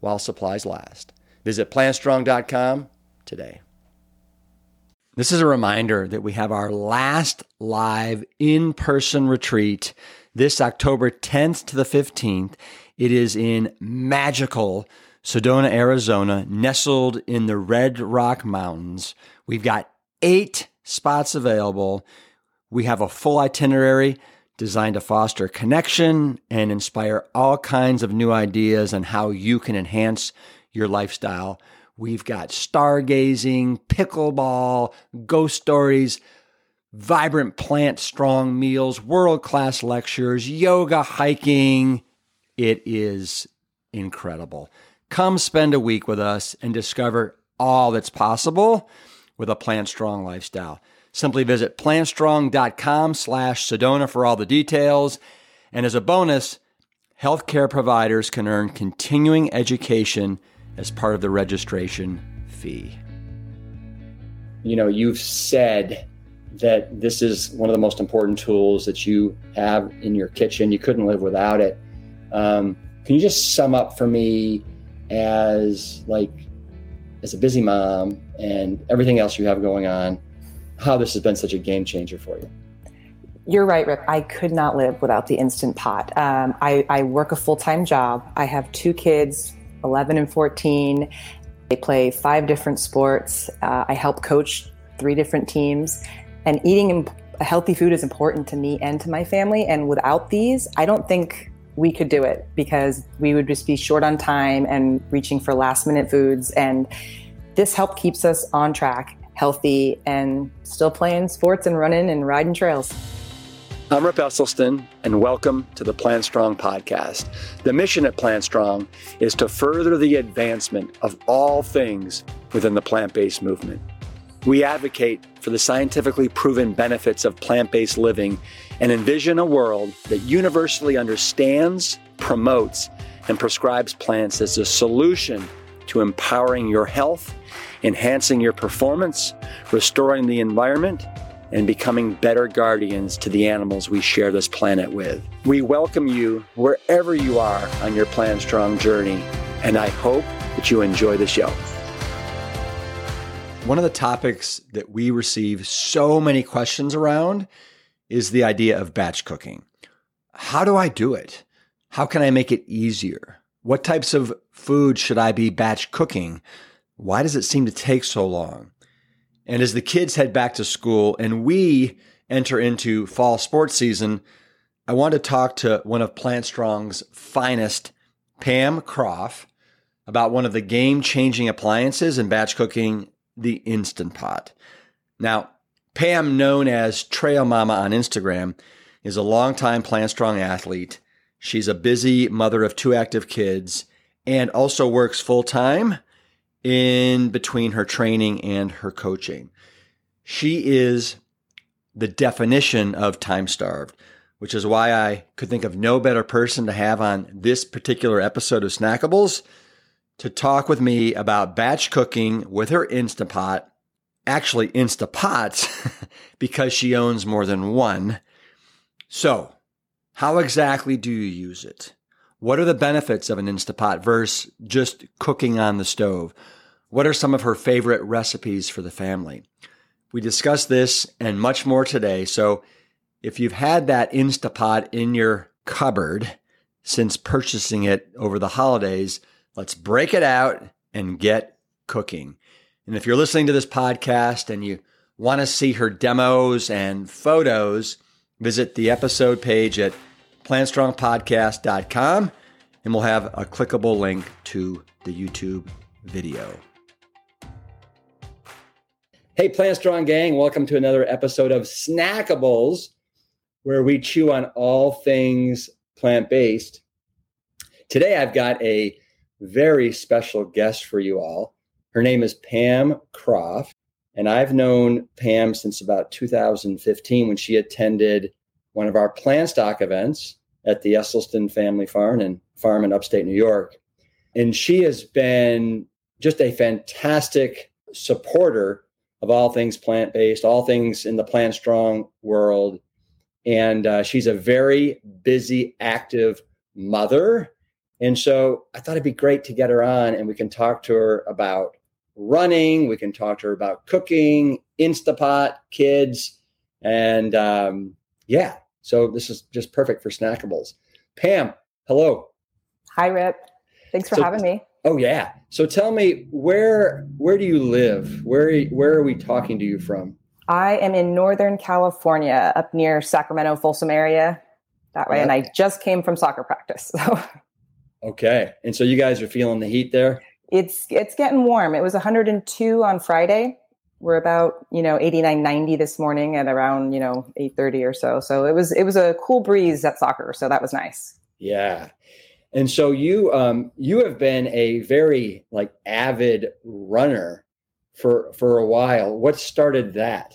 while supplies last. Visit plantstrong.com today. This is a reminder that we have our last live in person retreat this October 10th to the 15th. It is in magical Sedona, Arizona, nestled in the Red Rock Mountains. We've got eight spots available. We have a full itinerary designed to foster connection and inspire all kinds of new ideas on how you can enhance your lifestyle. We've got stargazing, pickleball, ghost stories, vibrant plant strong meals, world class lectures, yoga, hiking. It is incredible. Come spend a week with us and discover all that's possible with a plant strong lifestyle. Simply visit plantstrong.com slash Sedona for all the details. And as a bonus, healthcare providers can earn continuing education as part of the registration fee. You know, you've said that this is one of the most important tools that you have in your kitchen. You couldn't live without it. Um, can you just sum up for me as like as a busy mom and everything else you have going on, how this has been such a game changer for you. You're right, Rick. I could not live without the Instant Pot. Um, I, I work a full time job. I have two kids, 11 and 14. They play five different sports. Uh, I help coach three different teams. And eating healthy food is important to me and to my family. And without these, I don't think we could do it because we would just be short on time and reaching for last minute foods. And this help keeps us on track healthy and still playing sports and running and riding trails. I'm Rip Esselstyn, and welcome to the Plant Strong podcast. The mission at Plant Strong is to further the advancement of all things within the plant based movement. We advocate for the scientifically proven benefits of plant based living and envision a world that universally understands, promotes, and prescribes plants as a solution to empowering your health enhancing your performance, restoring the environment, and becoming better guardians to the animals we share this planet with. We welcome you wherever you are on your Plant Strong journey, and I hope that you enjoy the show. One of the topics that we receive so many questions around is the idea of batch cooking. How do I do it? How can I make it easier? What types of food should I be batch cooking? Why does it seem to take so long? And as the kids head back to school and we enter into fall sports season, I want to talk to one of Plant Strong's finest, Pam Kropf, about one of the game changing appliances in batch cooking, the Instant Pot. Now, Pam, known as TrailMomma on Instagram, is a longtime Plant Strong athlete. She's a busy mother of two active kids and also works full time in between her training and her coaching. She is the definition of time starved, which is why I could think of no better person to have on this particular episode of Snackables to talk with me about batch cooking with her Instapot, actually Instapots, because she owns more than one. So, how exactly do you use it? What are the benefits of an Instapot versus just cooking on the stove? What are some of her favorite recipes for the family? We discuss this and much more today. So if you've had that Instapot in your cupboard since purchasing it over the holidays, let's break it out and get cooking. And if you're listening to this podcast and you want to see her demos and photos, visit the episode page at plantstrongpodcast.com and we'll have a clickable link to the YouTube video. Hey, Plant Strong Gang, welcome to another episode of Snackables, where we chew on all things plant based. Today, I've got a very special guest for you all. Her name is Pam Kropf. And I've known Pam since about 2015 when she attended one of our plant stock events at the Esselstyn Family Farm and Farm in upstate New York. And she has been just a fantastic supporter of all things plant based, all things in the plant strong world. And uh, she's a very busy, active mother. And so I thought it'd be great to get her on and we can talk to her about running. We can talk to her about cooking, Instapot, kids. And um, yeah, so this is just perfect for snackables. Pam, hello. Hi, Rip. Thanks for so, having me. Oh yeah. So tell me where where do you live? Where where are we talking to you from? I am in Northern California, up near Sacramento, Folsom area. That way, and I just came from soccer practice. So. Okay, and so you guys are feeling the heat there. It's it's getting warm. It was 102 on Friday. We're about you know 89, 90 this morning at around you know 8:30 or so. So it was it was a cool breeze at soccer. So that was nice. Yeah, and so you um, you have been a very like avid runner for for a while. What started that?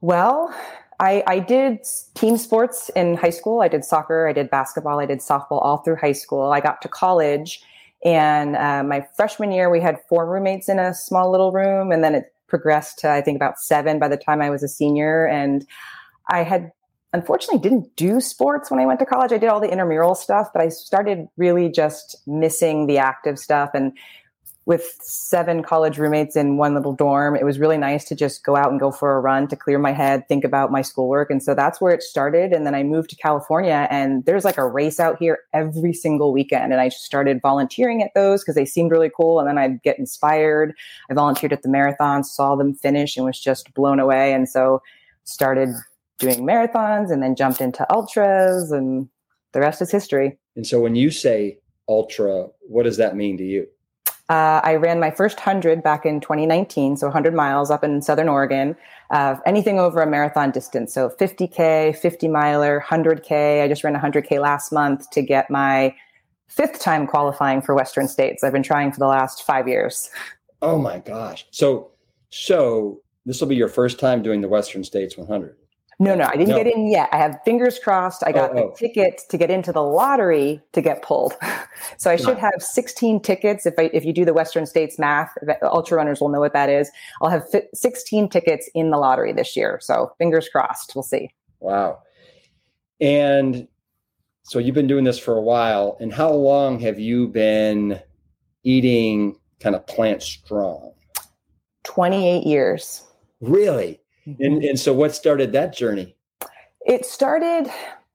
Well, I, I did team sports in high school. I did soccer, I did basketball, I did softball all through high school. I got to college, and uh, my freshman year, we had four roommates in a small little room, and then it progressed to I think about seven by the time I was a senior. And I had unfortunately didn't do sports when I went to college. I did all the intramural stuff, but I started really just missing the active stuff. And with seven college roommates in one little dorm, it was really nice to just go out and go for a run to clear my head, think about my schoolwork. And so that's where it started. And then I moved to California and there's like a race out here every single weekend. And I started volunteering at those because they seemed really cool. And then I'd get inspired. I volunteered at the marathon, saw them finish and was just blown away. And so started doing marathons and then jumped into ultras and the rest is history. And so when you say ultra, what does that mean to you? Uh, I ran my first 100 back in 2019, so 100 miles up in Southern Oregon, uh, anything over a marathon distance. So 50K, 50 miler, 100K. I just ran 100K last month to get my fifth time qualifying for Western States. I've been trying for the last five years. Oh my gosh. So, so this will be your first time doing the Western States 100. No, no, I didn't no. get in yet. I have fingers crossed. I got oh, oh. the ticket to get into the lottery to get pulled. so I should have 16 tickets. If I, if you do the Western States math, ultra runners will know what that is. I'll have 16 tickets in the lottery this year. So fingers crossed. We'll see. Wow. And so you've been doing this for a while. And how long have you been eating kind of plant strong? 28 years. Really? Mm-hmm. And, and so, what started that journey? It started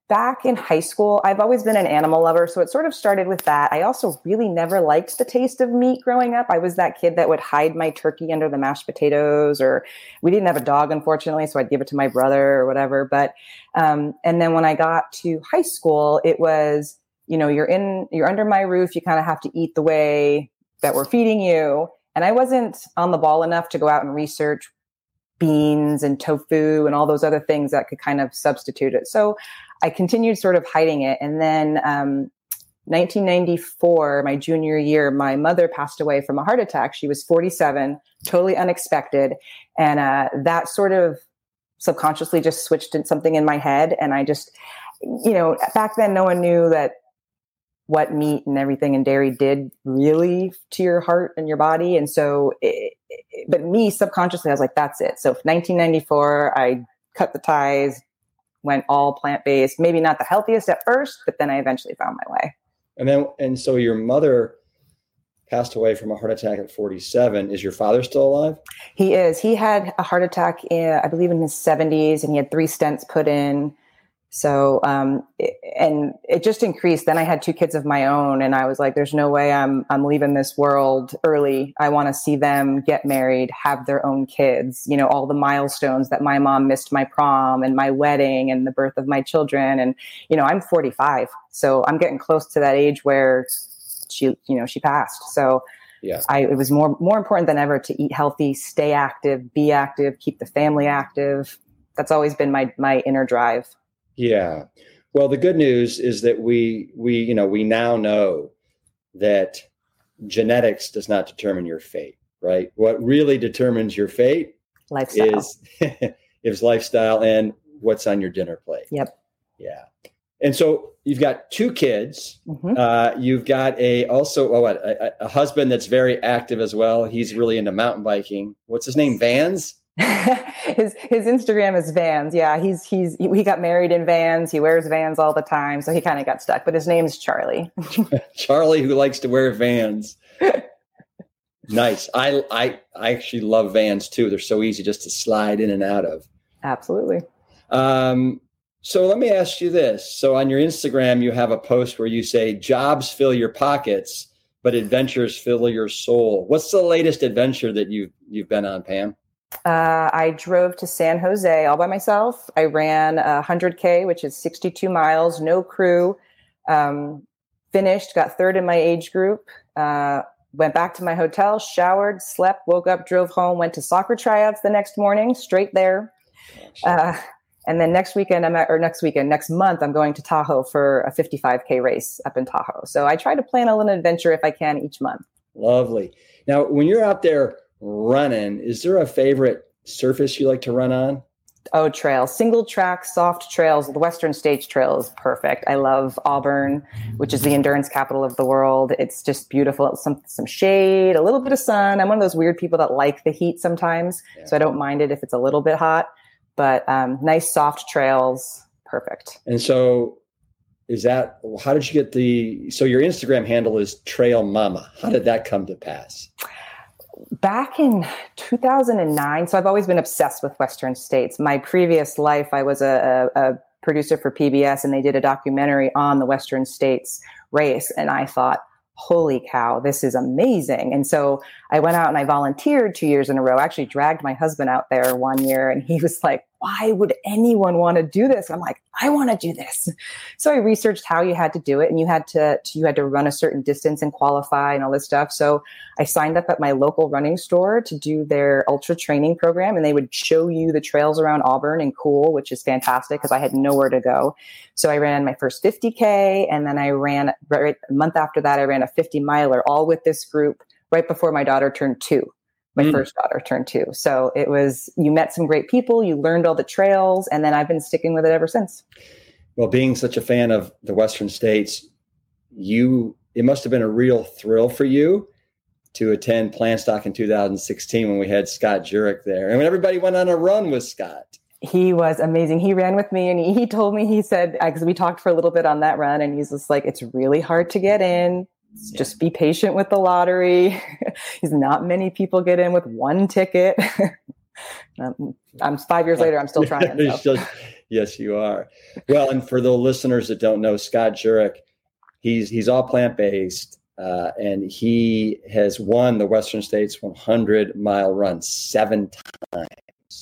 back in high school. I've always been an animal lover, so it sort of started with that. I also really never liked the taste of meat growing up. I was that kid that would hide my turkey under the mashed potatoes, or we didn't have a dog, unfortunately, so I'd give it to my brother or whatever. But um, and then when I got to high school, it was you know you're in you're under my roof. You kind of have to eat the way that we're feeding you. And I wasn't on the ball enough to go out and research beans and tofu and all those other things that could kind of substitute it. So I continued sort of hiding it. And then um, 1994, my junior year, my mother passed away from a heart attack. She was 47, totally unexpected. And uh, that sort of subconsciously just switched in something in my head. And I just, you know, back then, no one knew that what meat and everything and dairy did really to your heart and your body. And so, it, but me subconsciously, I was like, that's it. So 1994, I cut the ties, went all plant based, maybe not the healthiest at first, but then I eventually found my way. And then, and so your mother passed away from a heart attack at 47. Is your father still alive? He is. He had a heart attack, in, I believe, in his 70s, and he had three stents put in. So, um, it, and it just increased. Then I had two kids of my own, and I was like, "There's no way I'm I'm leaving this world early. I want to see them get married, have their own kids. You know, all the milestones that my mom missed my prom and my wedding and the birth of my children. And you know, I'm 45, so I'm getting close to that age where she, you know, she passed. So." Yeah. I, it was more more important than ever to eat healthy, stay active, be active, keep the family active. That's always been my my inner drive. Yeah. Well, the good news is that we we you know we now know that genetics does not determine your fate, right? What really determines your fate lifestyle. is is lifestyle and what's on your dinner plate. Yep. Yeah. And so you've got two kids. Mm-hmm. Uh, you've got a also oh, what, a, a, husband that's very active as well. He's really into mountain biking. What's his name? Vans. his his Instagram is Vans. Yeah, he's he's he got married in Vans. He wears Vans all the time, so he kind of got stuck. But his name's Charlie. Charlie, who likes to wear Vans. nice. I I I actually love Vans too. They're so easy just to slide in and out of. Absolutely. Um, so let me ask you this. So on your Instagram, you have a post where you say, "Jobs fill your pockets, but adventures fill your soul." What's the latest adventure that you you've been on, Pam? Uh, I drove to San Jose all by myself. I ran a 100K, which is 62 miles, no crew. Um, finished, got third in my age group. Uh, went back to my hotel, showered, slept, woke up, drove home, went to soccer tryouts the next morning, straight there. Uh, and then next weekend, I'm at, or next weekend, next month, I'm going to Tahoe for a 55K race up in Tahoe. So I try to plan a little adventure if I can each month. Lovely. Now, when you're out there running, is there a favorite surface you like to run on? Oh, trail, single track, soft trails. The Western States Trail is perfect. I love Auburn, which is the endurance capital of the world. It's just beautiful. Some some shade, a little bit of sun. I'm one of those weird people that like the heat sometimes, yeah. so I don't mind it if it's a little bit hot. But um, nice soft trails, perfect. And so, is that how did you get the? So your Instagram handle is TrailMomma. How did that come to pass? Back in 2009 so i've always been obsessed with western states. My previous life i was a, a, a, producer for pbs and they did a documentary on the western states race and i thought holy cow this is amazing. And so i went out and i volunteered two years in a row. I actually dragged my husband out there one year and he was like why would anyone want to do this? I'm like, I want to do this. So I researched how you had to do it and you had to, you had to run a certain distance and qualify and all this stuff. So I signed up at my local running store to do their ultra training program and they would show you the trails around Auburn and cool, which is fantastic because I had nowhere to go. So I ran my first 50K and then I ran right a month after that, I ran a 50 miler all with this group right before my daughter turned two my mm. first daughter turned two. So it was, you met some great people, you learned all the trails, and then I've been sticking with it ever since. Well, being such a fan of the Western states, you, it must have been a real thrill for you to attend Plant Stock in 2016 when we had Scott Jurek there. And when everybody went on a run with Scott. He was amazing. He ran with me and he, he told me, he said, because we talked for a little bit on that run, and he's just like, it's really hard to get in just be patient with the lottery. He's not many people get in with one ticket. Um, I'm five years later. I'm still trying. So. yes, you are. Well, and for the listeners that don't know, Scott Jurek, he's he's all plant based, uh, and he has won the Western States 100 mile run seven times.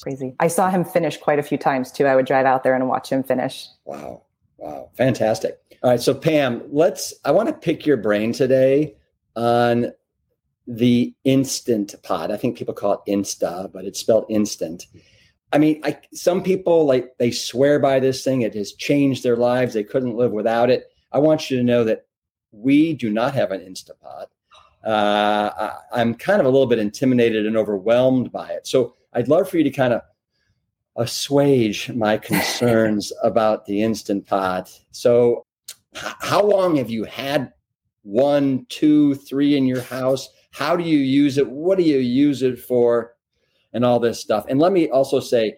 Crazy. I saw him finish quite a few times too. I would drive out there and watch him finish. Wow. Wow. Fantastic. All right. So, Pam, let's, I want to pick your brain today on the instant pot. I think people call it Insta, but it's spelled instant. I mean, I, some people like they swear by this thing. It has changed their lives. They couldn't live without it. I want you to know that we do not have an Instapot. Uh, I, I'm kind of a little bit intimidated and overwhelmed by it. So I'd love for you to kind of assuage my concerns about the Instant Pot. So, h- how long have you had one, two, three in your house? How do you use it? What do you use it for? And all this stuff. And let me also say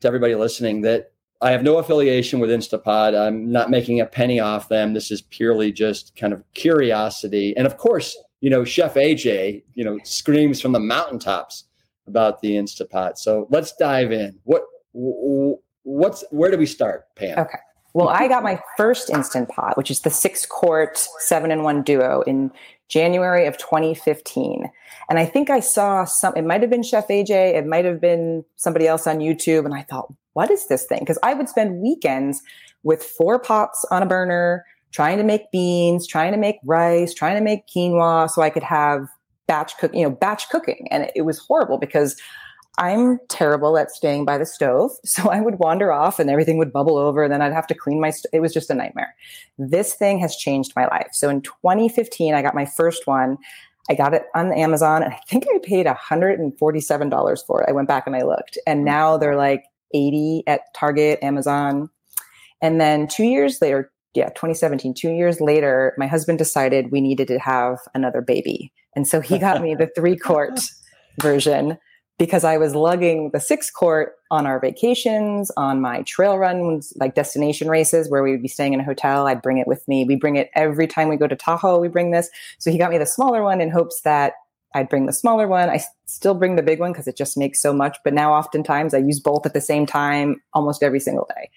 to everybody listening that I have no affiliation with Instapot. I'm not making a penny off them. This is purely just kind of curiosity. And of course, you know, Chef AJ, you know, screams from the mountaintops about the Instapot. So let's dive in. What what's where do we start, Pam? Okay. Well, I got my first Instant Pot, which is the six quart seven in one duo in January of 2015. And I think I saw some, it might have been Chef AJ, it might have been somebody else on YouTube. And I thought, what is this thing? Because I would spend weekends with four pots on a burner, trying to make beans, trying to make rice, trying to make quinoa so I could have batch cook, you know, batch cooking. And it, it was horrible because I'm terrible at staying by the stove. So I would wander off and everything would bubble over and then I'd have to clean my st- it was just a nightmare. This thing has changed my life. So in 2015 I got my first one. I got it on Amazon and I think I paid $147 for it. I went back and I looked and mm. now they're like 80 at Target, Amazon. And then 2 years later, yeah, 2017, 2 years later, my husband decided we needed to have another baby. And so he got me the 3 quart version because I was lugging the six quart on our vacations, on my trail runs, like destination races where we would be staying in a hotel. I'd bring it with me. We bring it every time we go to Tahoe, we bring this. So he got me the smaller one in hopes that I'd bring the smaller one. I still bring the big one because it just makes so much. But now, oftentimes, I use both at the same time almost every single day.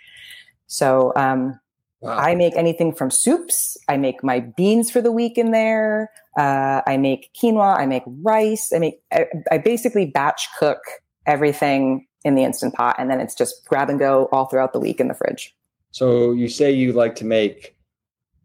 So um, Wow. I make anything from soups. I make my beans for the week in there. Uh, I make quinoa. I make rice. I make. I, I basically batch cook everything in the instant pot, and then it's just grab and go all throughout the week in the fridge. So you say you like to make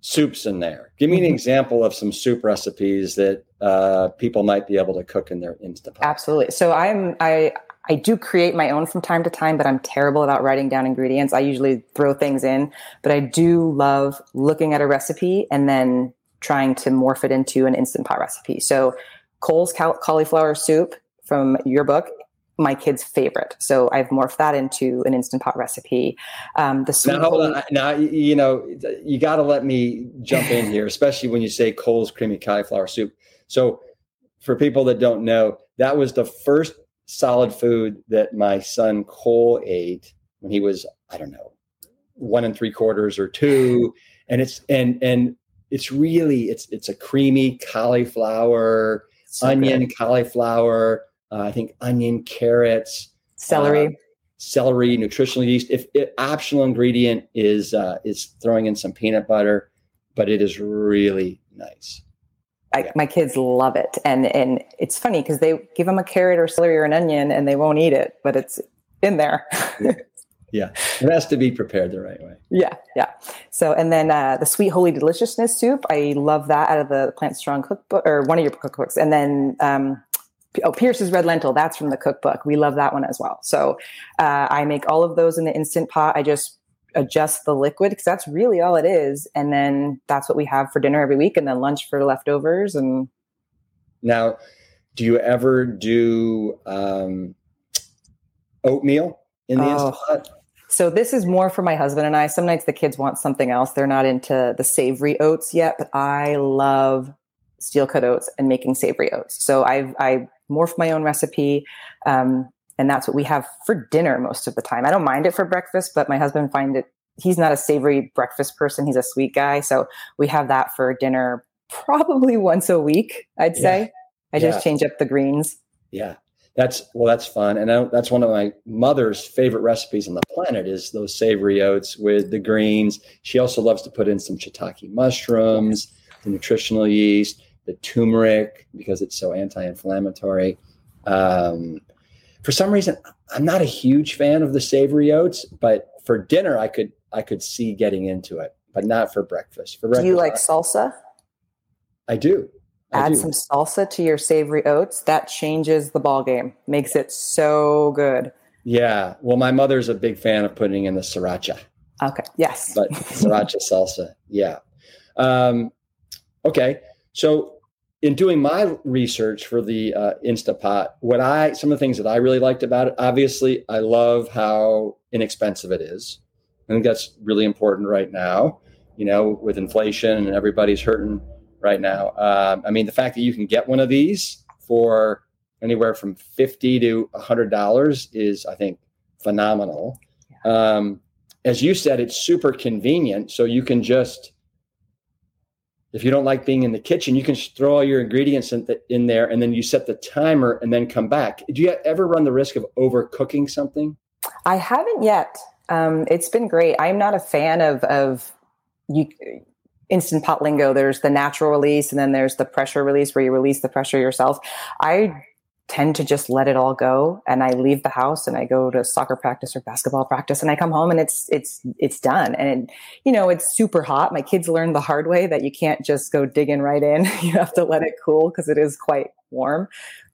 soups in there. Give me an mm-hmm. example of some soup recipes that uh, people might be able to cook in their instant pot. Absolutely. So I'm I I do create my own from time to time, but I'm terrible about writing down ingredients. I usually throw things in, but I do love looking at a recipe and then trying to morph it into an instant pot recipe. So Cole's cauliflower soup from your book, my kid's favorite. So I've morphed that into an instant pot recipe. Um, the sweet now, hold on. now you know you got to let me jump in here, especially when you say Cole's creamy cauliflower soup. So for people that don't know, that was the first solid food that my son Cole ate when he was, I don't know, one and three quarters or two. And it's and and it's really it's it's a creamy cauliflower, so onion, good. cauliflower, uh, I think onion, carrots, celery. Uh, celery, nutritional yeast. If, if optional ingredient is uh, is throwing in some peanut butter, but it is really nice. I, my kids love it, and and it's funny because they give them a carrot or celery or an onion, and they won't eat it, but it's in there. yeah. yeah, it has to be prepared the right way. Yeah, yeah. So, and then uh, the sweet holy deliciousness soup, I love that out of the Plant Strong cookbook or one of your cookbooks, and then. Um, oh, Pierce's red lentil. That's from the cookbook. We love that one as well. So uh, I make all of those in the instant pot. I just adjust the liquid because that's really all it is. And then that's what we have for dinner every week and then lunch for leftovers and now do you ever do um, oatmeal in the oh. instant so this is more for my husband and i. Some nights the kids want something else. They're not into the savory oats yet but i love steel cut oats and making savory oats. So i've i morphed my own recipe. Um, and that's what we have for dinner most of the time. I don't mind it for breakfast, but my husband find it he's not a savory breakfast person, he's a sweet guy, so we have that for dinner probably once a week, I'd say. Yeah. I just yeah. change up the greens. Yeah. That's well that's fun and I, that's one of my mother's favorite recipes on the planet is those savory oats with the greens. She also loves to put in some shiitake mushrooms, the nutritional yeast, the turmeric because it's so anti-inflammatory. Um, for some reason, I'm not a huge fan of the savory oats, but for dinner, I could I could see getting into it, but not for breakfast. For breakfast, do you like salsa? I do. I Add do. some salsa to your savory oats. That changes the ball game. Makes it so good. Yeah. Well, my mother's a big fan of putting in the sriracha. Okay. Yes. But sriracha salsa. Yeah. Um, okay. So in doing my research for the uh, Instapot, what I some of the things that I really liked about it, obviously, I love how inexpensive it is. I think that's really important right now. You know, with inflation and everybody's hurting right now. Um, I mean, the fact that you can get one of these for anywhere from fifty to hundred dollars is, I think, phenomenal. Um, as you said, it's super convenient, so you can just if you don't like being in the kitchen, you can throw all your ingredients in, the, in, there and then you set the timer and then come back. Do you ever run the risk of overcooking something? I haven't yet. Um, it's been great. I'm not a fan of, of you, instant pot lingo. There's the natural release and then there's the pressure release where you release the pressure yourself. I tend to just let it all go and I leave the house and I go to soccer practice or basketball practice and I come home and it's it's it's done and you know it's super hot my kids learned the hard way that you can't just go digging right in you have to let it cool because it is quite warm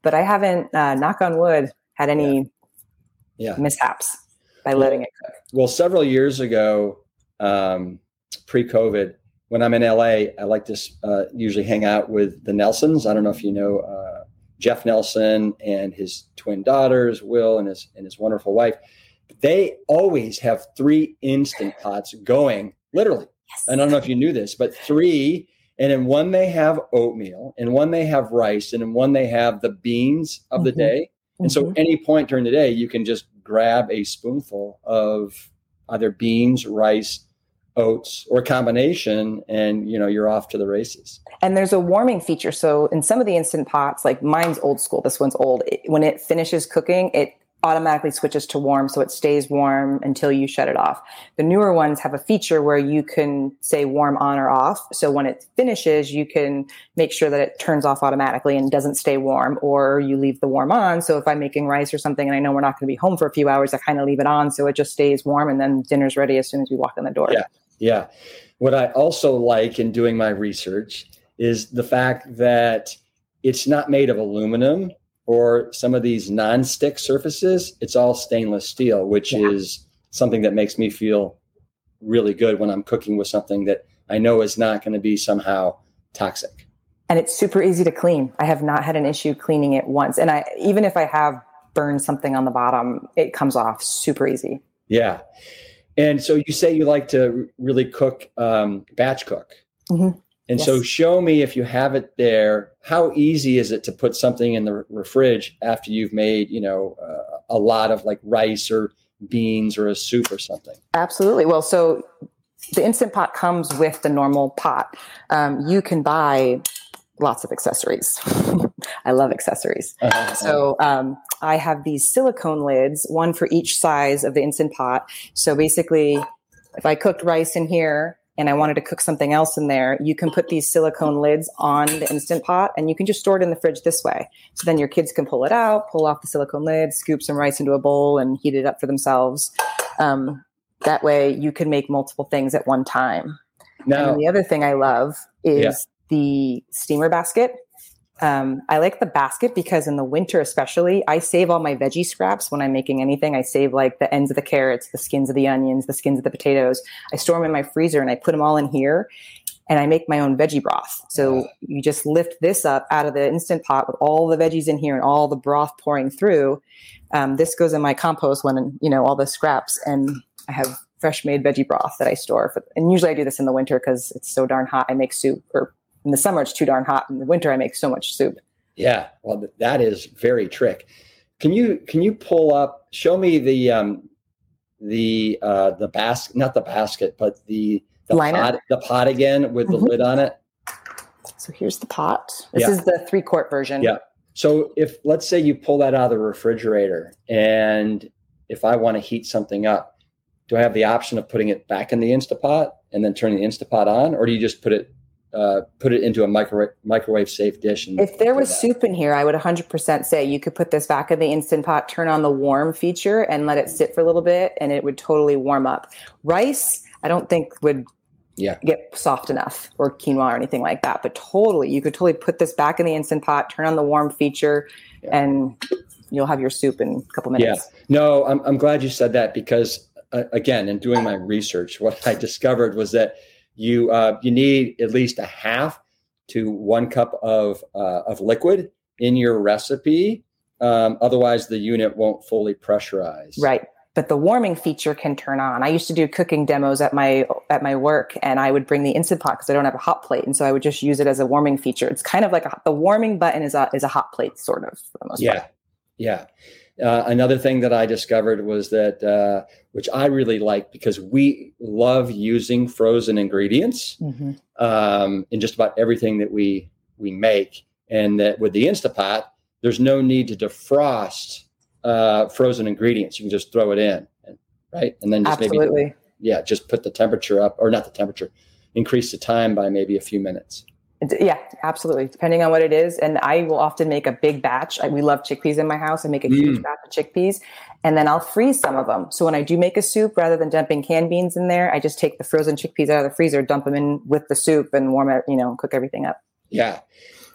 but I haven't uh, knock on wood had any yeah. mishaps by letting it cook. Well, several years ago, um, pre-COVID, when I'm in LA, I like to uh, usually hang out with the Nelsons. I don't know if you know uh, Jeff Nelson and his twin daughters, Will and his and his wonderful wife. They always have three instant pots going, literally. Yes. I don't know if you knew this, but three. And in one they have oatmeal, in one they have rice, and in one they have the beans of mm-hmm. the day. And mm-hmm. so, any point during the day, you can just grab a spoonful of either beans, rice, oats or combination and you know you're off to the races. And there's a warming feature. So in some of the instant pots like mine's old school this one's old it, when it finishes cooking it automatically switches to warm so it stays warm until you shut it off. The newer ones have a feature where you can say warm on or off. So when it finishes you can make sure that it turns off automatically and doesn't stay warm or you leave the warm on. So if i'm making rice or something and i know we're not going to be home for a few hours i kind of leave it on so it just stays warm and then dinner's ready as soon as we walk in the door. Yeah yeah. What I also like in doing my research is the fact that it's not made of aluminum or some of these non-stick surfaces. It's all stainless steel, which yeah. is something that makes me feel really good when I'm cooking with something that I know is not going to be somehow toxic. And it's super easy to clean. I have not had an issue cleaning it once. And I even if I have burned something on the bottom, it comes off super easy. Yeah. And so you say you like to really cook, um, batch cook. Mm-hmm. And yes. so show me if you have it there, how easy is it to put something in the fridge after you've made, you know, uh, a lot of like rice or beans or a soup or something? Absolutely. Well, so the instant pot comes with the normal pot. Um, you can buy lots of accessories. I love accessories. Uh-huh. So um, I have these silicone lids, one for each size of the instant pot. So basically, if I cooked rice in here and I wanted to cook something else in there, you can put these silicone lids on the instant pot and you can just store it in the fridge this way. So then your kids can pull it out, pull off the silicone lid, scoop some rice into a bowl and heat it up for themselves. Um, that way you can make multiple things at one time. Now, and the other thing I love is yeah. the steamer basket. Um, I like the basket because in the winter, especially, I save all my veggie scraps when I'm making anything. I save like the ends of the carrots, the skins of the onions, the skins of the potatoes. I store them in my freezer and I put them all in here and I make my own veggie broth. So you just lift this up out of the instant pot with all the veggies in here and all the broth pouring through. Um, this goes in my compost when, you know, all the scraps and I have fresh made veggie broth that I store. For, and usually I do this in the winter because it's so darn hot. I make soup or in the summer it's too darn hot. In the winter I make so much soup. Yeah, well, that is very trick. Can you can you pull up? Show me the um, the uh, the basket, not the basket, but the the Liner. pot, the pot again with mm-hmm. the lid on it. So here's the pot. This yeah. is the three quart version. Yeah. So if let's say you pull that out of the refrigerator, and if I want to heat something up, do I have the option of putting it back in the Instapot and then turning the Instapot on, or do you just put it uh, put it into a microwave microwave safe dish. And if there was soup in here, I would 100% say you could put this back in the instant pot, turn on the warm feature, and let it sit for a little bit, and it would totally warm up. Rice, I don't think would yeah. get soft enough, or quinoa or anything like that. But totally, you could totally put this back in the instant pot, turn on the warm feature, yeah. and you'll have your soup in a couple minutes. Yeah. No, I'm I'm glad you said that because uh, again, in doing my research, what I discovered was that you uh, you need at least a half to one cup of uh, of liquid in your recipe. Um, otherwise, the unit won't fully pressurize. Right. But the warming feature can turn on. I used to do cooking demos at my at my work, and I would bring the instant pot because I don't have a hot plate, and so I would just use it as a warming feature. It's kind of like a, the warming button is a is a hot plate, sort of for the most yeah. part. Yeah. Uh, another thing that I discovered was that, uh, which I really like because we love using frozen ingredients mm-hmm. um, in just about everything that we we make, and that with the Instapot, there's no need to defrost uh, frozen ingredients. You can just throw it in, right, and then just Absolutely. maybe yeah, just put the temperature up, or not the temperature, increase the time by maybe a few minutes. Yeah, absolutely. Depending on what it is. And I will often make a big batch. I, we love chickpeas in my house. I make a mm. huge batch of chickpeas and then I'll freeze some of them. So when I do make a soup, rather than dumping canned beans in there, I just take the frozen chickpeas out of the freezer, dump them in with the soup and warm it, you know, cook everything up. Yeah.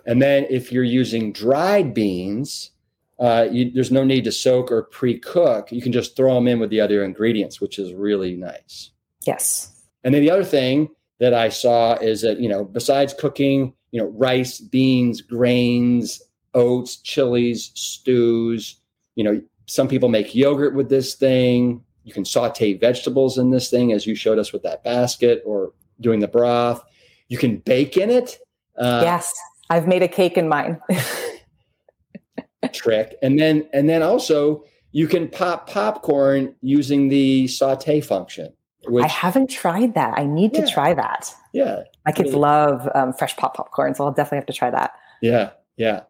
And then if you're using dried beans, uh, you, there's no need to soak or pre-cook. You can just throw them in with the other ingredients, which is really nice. Yes. And then the other thing that I saw is that you know, besides cooking, you know, rice, beans, grains, oats, chilies, stews. You know, some people make yogurt with this thing. You can saute vegetables in this thing, as you showed us with that basket, or doing the broth. You can bake in it. Uh, yes, I've made a cake in mine. trick, and then and then also you can pop popcorn using the saute function. Which, I haven't tried that. I need yeah. to try that. Yeah, my kids really. love um, fresh pop popcorn, so I'll definitely have to try that. Yeah, yeah.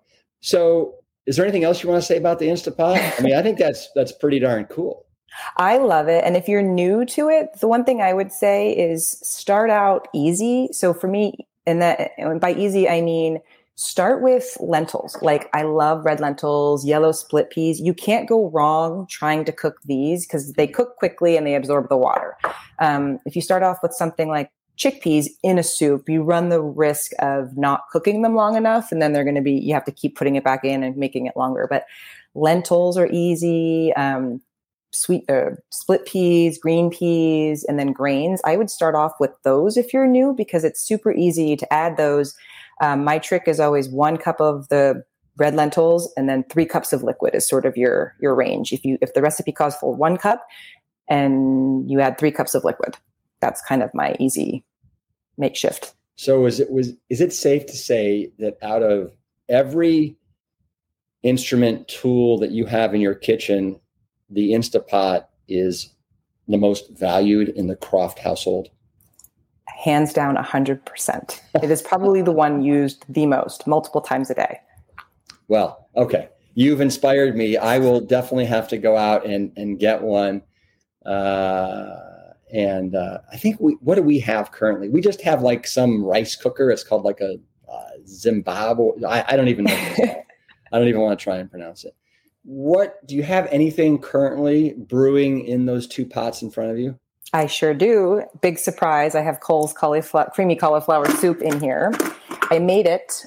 So, is there anything else you want to say about the Instapot? I mean, I think that's that's pretty darn cool. I love it. And if you're new to it, the one thing I would say is start out easy. So for me, and that and by easy I mean start with lentils. Like I love red lentils, yellow split peas. You can't go wrong trying to cook these because they cook quickly and they absorb the water. Um, if you start off with something like chickpeas in a soup, you run the risk of not cooking them long enough. And then they're going to be, you have to keep putting it back in and making it longer. But lentils are easy. Um, sweet uh, split peas, green peas, and then grains. I would start off with those if you're new because it's super easy to add those. Um, my trick is always one cup of the red lentils and then three cups of liquid is sort of your your range. If you if the recipe calls for one cup and you add three cups of liquid, that's kind of my easy makeshift. So is it was is it safe to say that out of every instrument tool that you have in your kitchen, the Instapot is the most valued in the Kropf household? Hands down, 100%. it is probably the one used the most, multiple times a day. Well, okay. You've inspired me. I will definitely have to go out and, and get one. Uh, and uh, I think we what do we have currently? We just have like some rice cooker. It's called like a uh, Zimbabwe. I, I, don't even know. I don't even want to try and pronounce it. What do you have anything currently brewing in those two pots in front of you? I sure do. Big surprise! I have Cole's cauliflower, creamy cauliflower soup in here. I made it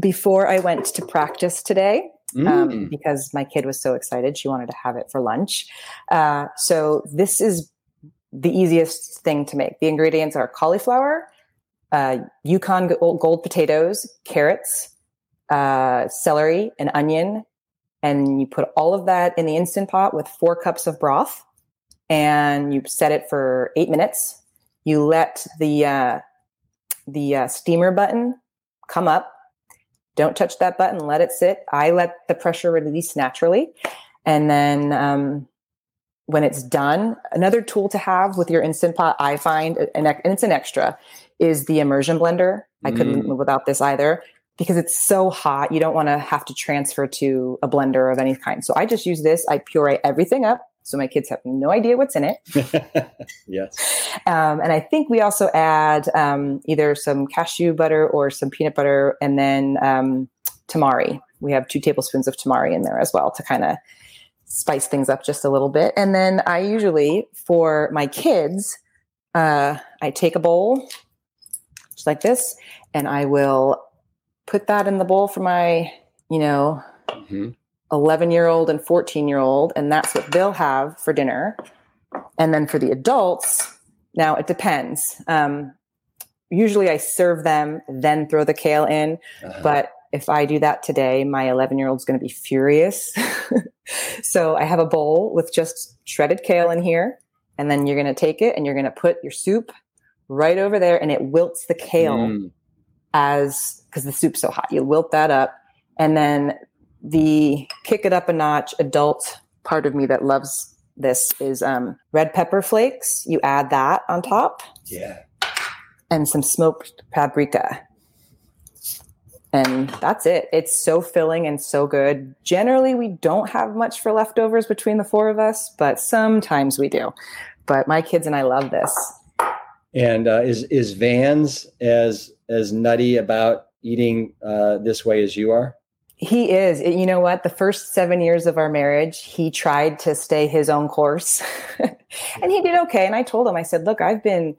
before I went to practice today. Um, mm. Um, because my kid was so excited, she wanted to have it for lunch. Uh, so this is the easiest thing to make. The ingredients are cauliflower, uh, Yukon gold potatoes, carrots, uh, celery, and onion. And you put all of that in the instant pot with four cups of broth, and you set it for eight minutes. You let the uh, the uh, steamer button come up. Don't touch that button. Let it sit. I let the pressure release naturally, and then um, when it's done. Another tool to have with your Instant Pot, I find, and it's an extra, is the immersion blender. I couldn't mm. live without this either because it's so hot. You don't want to have to transfer to a blender of any kind. So I just use this. I puree everything up. So my kids have no idea what's in it. yes. Um, and I think we also add um, either some cashew butter or some peanut butter and then um, tamari. We have two tablespoons of tamari in there as well to kind of spice things up just a little bit. And then I usually, for my kids, uh, I take a bowl just like this, and I will put that in the bowl for my, you know, 11 mm-hmm. year old and 14 year old, and that's what they'll have for dinner. And then for the adults, now it depends. Um, usually I serve them, then throw the kale in, uh-huh. but if I do that today, my 11 year old is going to be furious. so I have a bowl with just shredded kale in here. And then you're going to take it and you're going to put your soup right over there and it wilts the kale mm. as because the soup's so hot. You wilt that up. And then the kick it up a notch adult part of me that loves this is um, red pepper flakes. You add that on top. Yeah. And some smoked paprika and that's it. It's so filling and so good. Generally, we don't have much for leftovers between the four of us, but sometimes we do. But my kids and I love this. And uh, is is Vans as as nutty about eating uh, this way as you are? He is. You know what? The first seven years of our marriage, he tried to stay his own course, and he did okay. And I told him, I said, "Look, I've been."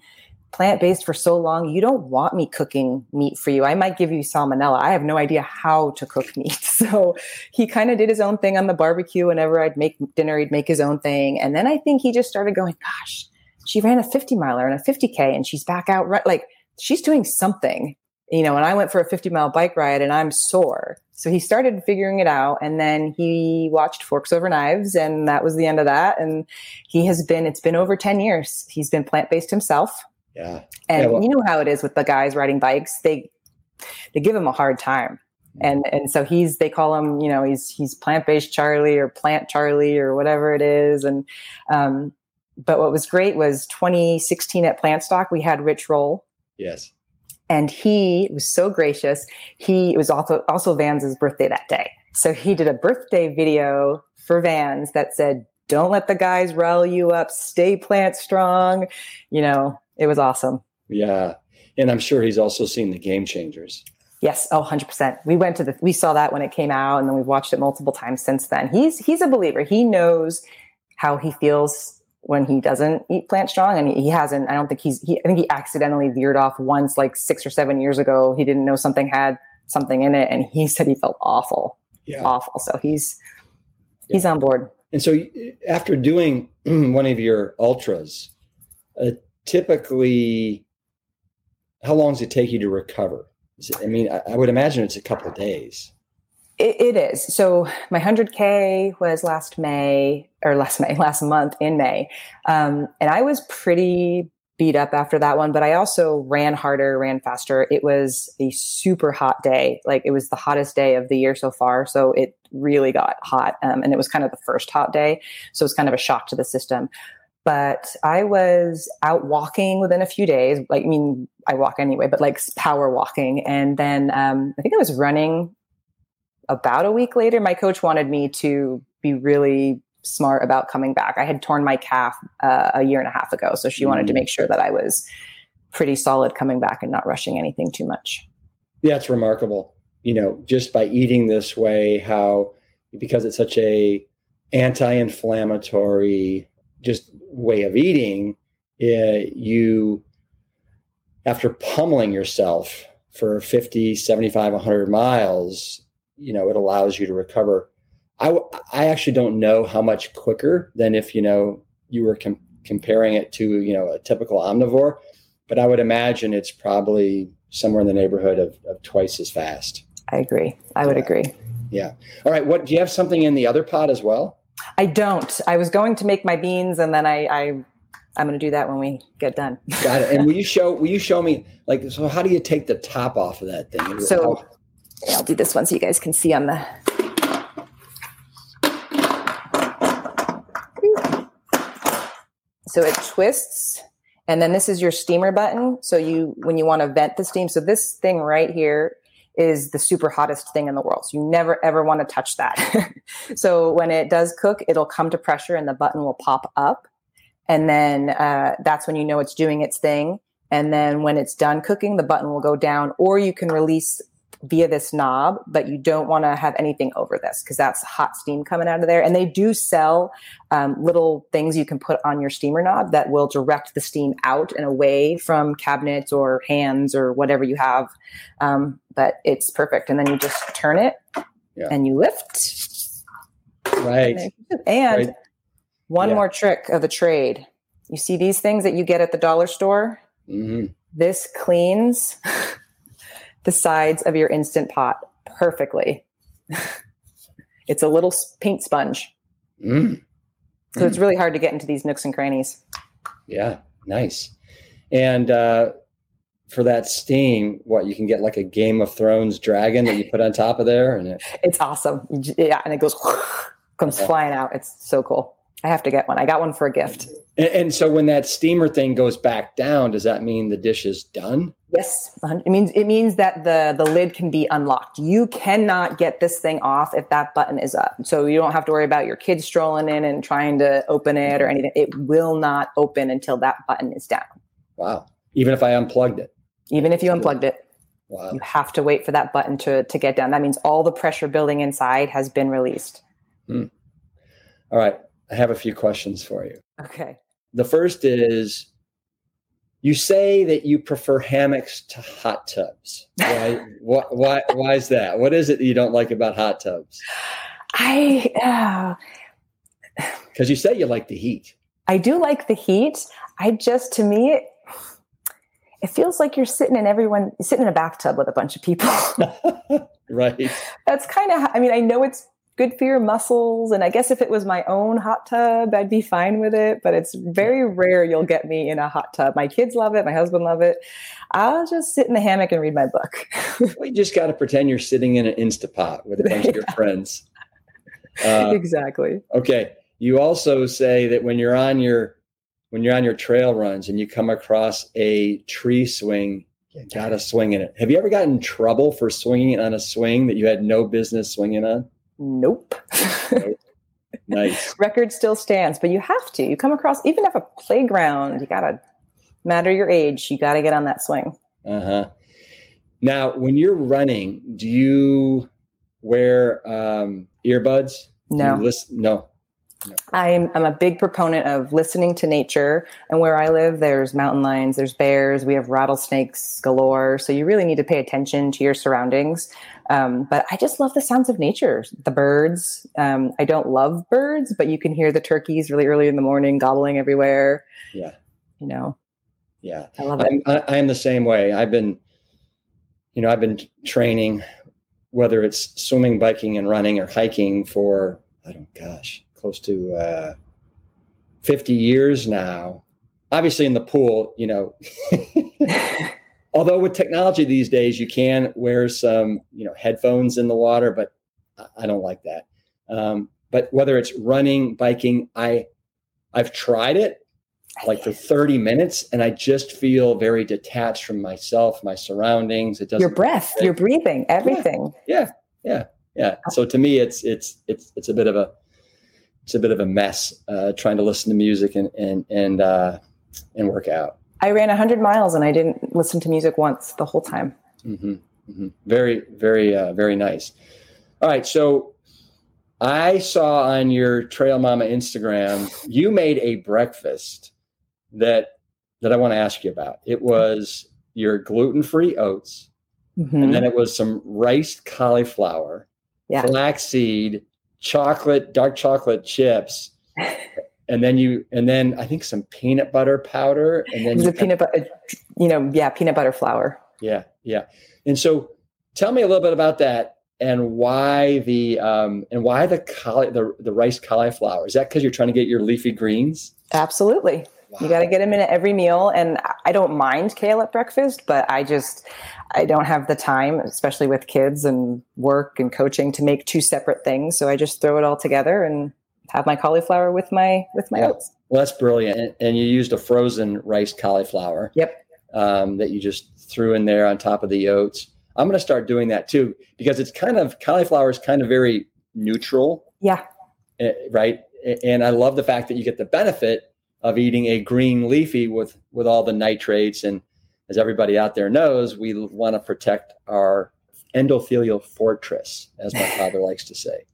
plant based for so long. You don't want me cooking meat for you. I might give you salmonella. I have no idea how to cook meat. So he kind of did his own thing on the barbecue. Whenever I'd make dinner, he'd make his own thing. And then I think he just started going, gosh, she ran a 50 miler and a 50K and she's back out. Right. Like she's doing something, you know, and I went for a 50 mile bike ride and I'm sore. So he started figuring it out and then he watched Forks Over Knives and that was the end of that. And he has been, it's been over 10 years. He's been plant based himself. Yeah. And Yeah, well- you know how it is with the guys riding bikes. They, they give him a hard time. And, and so he's, they call him, you know, he's, he's plant-based Charlie or plant Charlie or whatever it is. And, um, but what was great was 2016 at Plant Stock, we had Rich Roll Yes. And he was so gracious. He it was also also Vans's birthday that day, so he did a birthday video for Vans that said, "Don't let the guys rile you up. Stay plant strong." You know, it was awesome. Yeah. And I'm sure he's also seen the game changers. Yes, oh, 100%. We went to the we saw that when it came out and then we've watched it multiple times since then. He's he's a believer. He knows how he feels when he doesn't eat plant strong and he hasn't I don't think he's he, I think he accidentally veered off once like 6 or 7 years ago. He didn't know something had something in it and he said he felt awful, Yeah. awful. So he's he's on board. And so after doing one of your ultras, uh, typically, how long does it take you to recover? Is it, I mean, I, I would imagine it's a couple of days. It, it is. So my 100K was last May or last May, last month in May. Um, and I was pretty beat up after that one, but I also ran harder, ran faster. It was a super hot day. Like it was the hottest day of the year so far. So it really got hot. Um, and it was kind of the first hot day. So it was kind of a shock to the system. But I was out walking within a few days. Like, I mean, I walk anyway, but like power walking. And then um, I think I was running about a week later, my coach wanted me to be really smart about coming back. I had torn my calf uh, a year and a half ago, so she wanted to Mm. make sure that I was pretty solid coming back and not rushing anything too much. Yeah, it's remarkable. You know, just by eating this way, how because it's such a anti-inflammatory just way of eating, uh, you after pummeling yourself for 50, 75, 100 miles, you know, it allows you to recover. I I actually don't know how much quicker than if, you know, you were com- comparing it to, you know, a typical omnivore, but I would imagine it's probably somewhere in the neighborhood of, of twice as fast. I agree. I would Yeah. agree. Yeah. All right. What do you have something in the other pot as well? I don't. I was going to make my beans, and then I, I I'm going to do that when we get done. Got it. And will you show will you show me like so how do you take the top off of that thing? So- How- I'll do this one so you guys can see on the. So it twists, and then this is your steamer button. So you, when you want to vent the steam, so this thing right here is the super hottest thing in the world. So you never ever want to touch that. so when it does cook, it'll come to pressure, and the button will pop up, and then uh, that's when you know it's doing its thing. And then when it's done cooking, the button will go down, or you can release via this knob, but you don't want to have anything over this because that's hot steam coming out of there. And they do sell um, little things you can put on your steamer knob that will direct the steam out and away from cabinets or hands or whatever you have. Um, but it's perfect. And then you just turn it Yeah. and you lift. right. And Right. one Yeah. more trick of the trade. You see these things that you get at the dollar store? hmm This cleans the sides of your instant pot perfectly. it's a little paint sponge. mm So it's really hard to get into these nooks and crannies. Yeah. Nice. And uh for that steam, what you can get like a Game of Thrones dragon that you put on top of there, and it, It's awesome. Yeah, and it goes comes Yeah. flying out. It's so cool. I have to get one. I got one for a gift. and, and so when that steamer thing goes back down, does that mean the dish is done? Yes, it means it means that the the lid can be unlocked. You cannot get this thing off if that button is up. So you don't have to worry about your kids strolling in and trying to open it or anything. It will not open until that button is down. Wow. Even if I unplugged it. Even if you unplugged it, Wow. you have to wait for that button to to get down. That means all the pressure building inside has been released. Hmm. All right. I have a few questions for you. Okay. The first is You say that you prefer hammocks to hot tubs. Why? why, why? Why is that? What is it that you don't like about hot tubs? I because uh, you say you like the heat. I do like the heat. I just, to me, it feels like you're sitting in everyone sitting in a bathtub with a bunch of people. right. That's kind of. I mean, I know it's good for your muscles. And I guess if it was my own hot tub, I'd be fine with it. But it's very rare you'll get me in a hot tub. My kids love it. My husband love it. I'll just sit in the hammock and read my book. well, you just got to pretend you're sitting in an Instapot with a bunch yeah. of your friends. Uh, exactly. Okay. You also say that when you're on your when you're on your trail runs and you come across a tree swing, you gotta swing in it. Have you ever gotten in trouble for swinging on a swing that you had no business swinging on? Nope. nice. Record still stands, but you have to. You come across even if a playground, you gotta matter your age, you gotta get on that swing. Uh-huh. Now, when you're running, do you wear um, earbuds? No. Listen, no. I'm I'm a big proponent of listening to nature. And where I live, there's mountain lions, there's bears, we have rattlesnakes galore. So you really need to pay attention to your surroundings. Um, but I just love the sounds of nature, the birds. Um, I don't love birds, but you can hear the turkeys really early in the morning gobbling everywhere. Yeah, you know. Yeah, I love it. I'm, I, am the same way. I've been, you know, I've been training, whether it's swimming, biking, and running, or hiking for I don't, gosh, close to uh, 50 years now. Obviously, in the pool, you know, although with technology these days, you can wear some, you know, headphones in the water, but I don't like that. Um, but whether it's running, biking, I, I've tried it like for 30 minutes and I just feel very detached from myself, my surroundings. It doesn't your breath, your breathing, everything. Yeah. Yeah. Yeah. So to me, it's, it's, it's, it's a bit of a, it's a bit of a mess uh, trying to listen to music and and and uh, and work out. I ran hundred miles and I didn't listen to music once the whole time. Mm-hmm, mm-hmm. Very, very, uh, very nice. All right, so I saw on your TrailMomma Instagram you made a breakfast that that I want to ask you about. It was your gluten free oats, mm-hmm. and then it was some riced cauliflower, yeah. flaxseed, chocolate, dark chocolate chips. and then you, and then I think some peanut butter powder, and then the peanut butter, you know, yeah, peanut butter flour. Yeah, yeah. And so, tell me a little bit about that and why the um, and why the cauli- the the rice cauliflower is that because you're trying to get your leafy greens? Absolutely. Wow. You got to get them in at every meal, and I don't mind kale at breakfast, but I just I don't have the time, especially with kids and work and coaching, to make two separate things. So I just throw it all together and have my cauliflower with my with my yeah. oats. Well, that's brilliant. And, and, you used a frozen rice cauliflower. Yep. Um, that you just threw in there on top of the oats. I'm going to start doing that too because it's kind of cauliflower is kind of very neutral. Yeah. Uh, right. And I love the fact that you get the benefit of eating a green leafy with with all the nitrates and as everybody out there knows, we want to protect our endothelial fortress, as my father likes to say.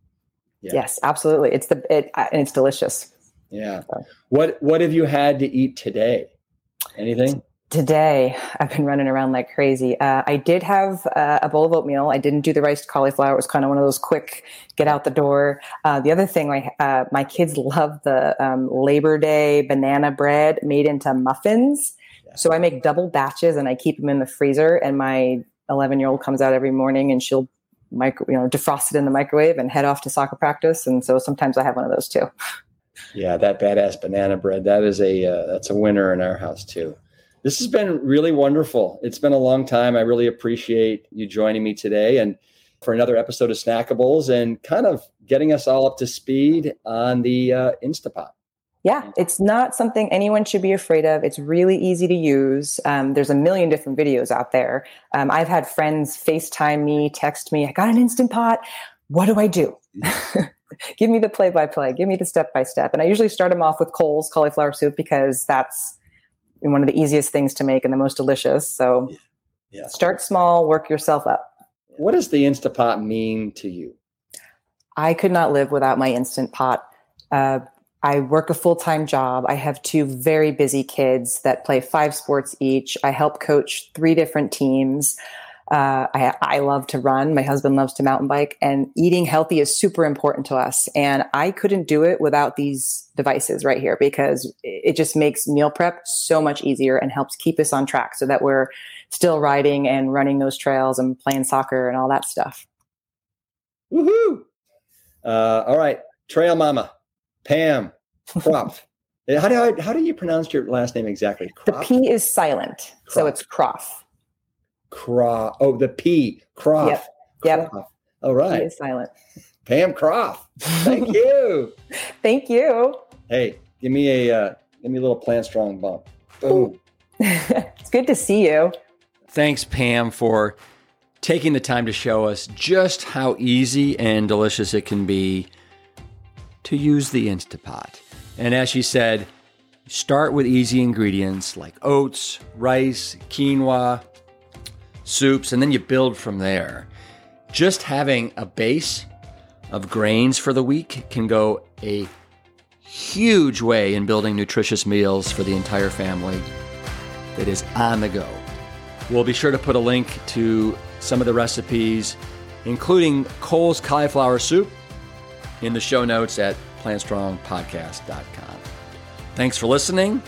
Yeah. Yes, absolutely. It's the it and it's delicious. Yeah. What what have you had to eat today? Anything? Today, I've been running around like crazy. Uh, I did have uh, a bowl of oatmeal. I didn't do the riced cauliflower. It was kind of one of those quick get out the door. Uh, the other thing, my uh, my kids love the um, Labor Day banana bread made into muffins. So I make double batches and I keep them in the freezer. And my 11 year old comes out every morning and she'll micro, you know, defrost it in the microwave and head off to soccer practice. And so sometimes I have one of those too. Yeah, that badass banana bread. That is a uh, that's a winner in our house too. This has been really wonderful. It's been a long time. I really appreciate you joining me today and for another episode of Snackables and kind of getting us all up to speed on the uh, Instapot. Yeah, it's not something anyone should be afraid of. It's really easy to use. Um, there's a million different videos out there. Um, I've had friends FaceTime me, text me, I got an instant pot. What do I do? give me the play by play, give me the step by step. And I usually start them off with Cole's cauliflower soup because that's one of the easiest things to make and the most delicious. So yeah. start small, work yourself up. What does the Instant Pot mean to you? I could not live without my Instant Pot. Uh, I work a full time job. I have two very busy kids that play five sports each. I help coach three different teams. Uh, I, I love to run. My husband loves to mountain bike, and eating healthy is super important to us. And I couldn't do it without these devices right here because it just makes meal prep so much easier and helps keep us on track so that we're still riding and running those trails and playing soccer and all that stuff. Woohoo! Uh, all right, TrailMomma, Pam Kropf. how do I, how do you pronounce your last name exactly? Croft? The P is silent, Croft. so it's Croft. Croft. Oh, the P. Croft. Yep. Croft. All right. P is silent. Pam Kropf. Thank you. Thank you. Hey, give me a uh, give me a little plant strong bump. Boom. it's good to see you. Thanks, Pam, for taking the time to show us just how easy and delicious it can be to use the Instapot. And as she said, start with easy ingredients like oats, rice, quinoa, soups, and then you build from there. Just having a base of grains for the week can go a huge way in building nutritious meals for the entire family that is on the go. We'll be sure to put a link to some of the recipes, including Cole's cauliflower soup, in the show notes at plantstrongpodcast.com. Thanks for listening,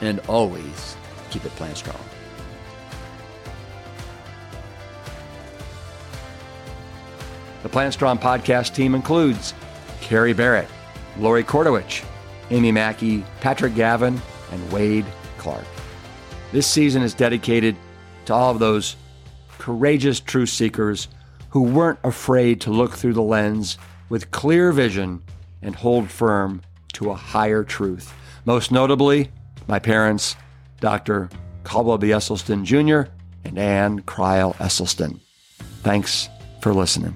and always keep it plant strong. The Plant Strong podcast team includes Carrie Barrett, Lori Kordowich, Amy Mackey, Patrick Gavin, and Wade Clark. This season is dedicated to all of those courageous truth seekers who weren't afraid to look through the lens with clear vision and hold firm to a higher truth. Most notably, my parents, Dr. Caldwell B. Esselstyn Jr. and Ann Crile Esselstyn. Thanks for listening.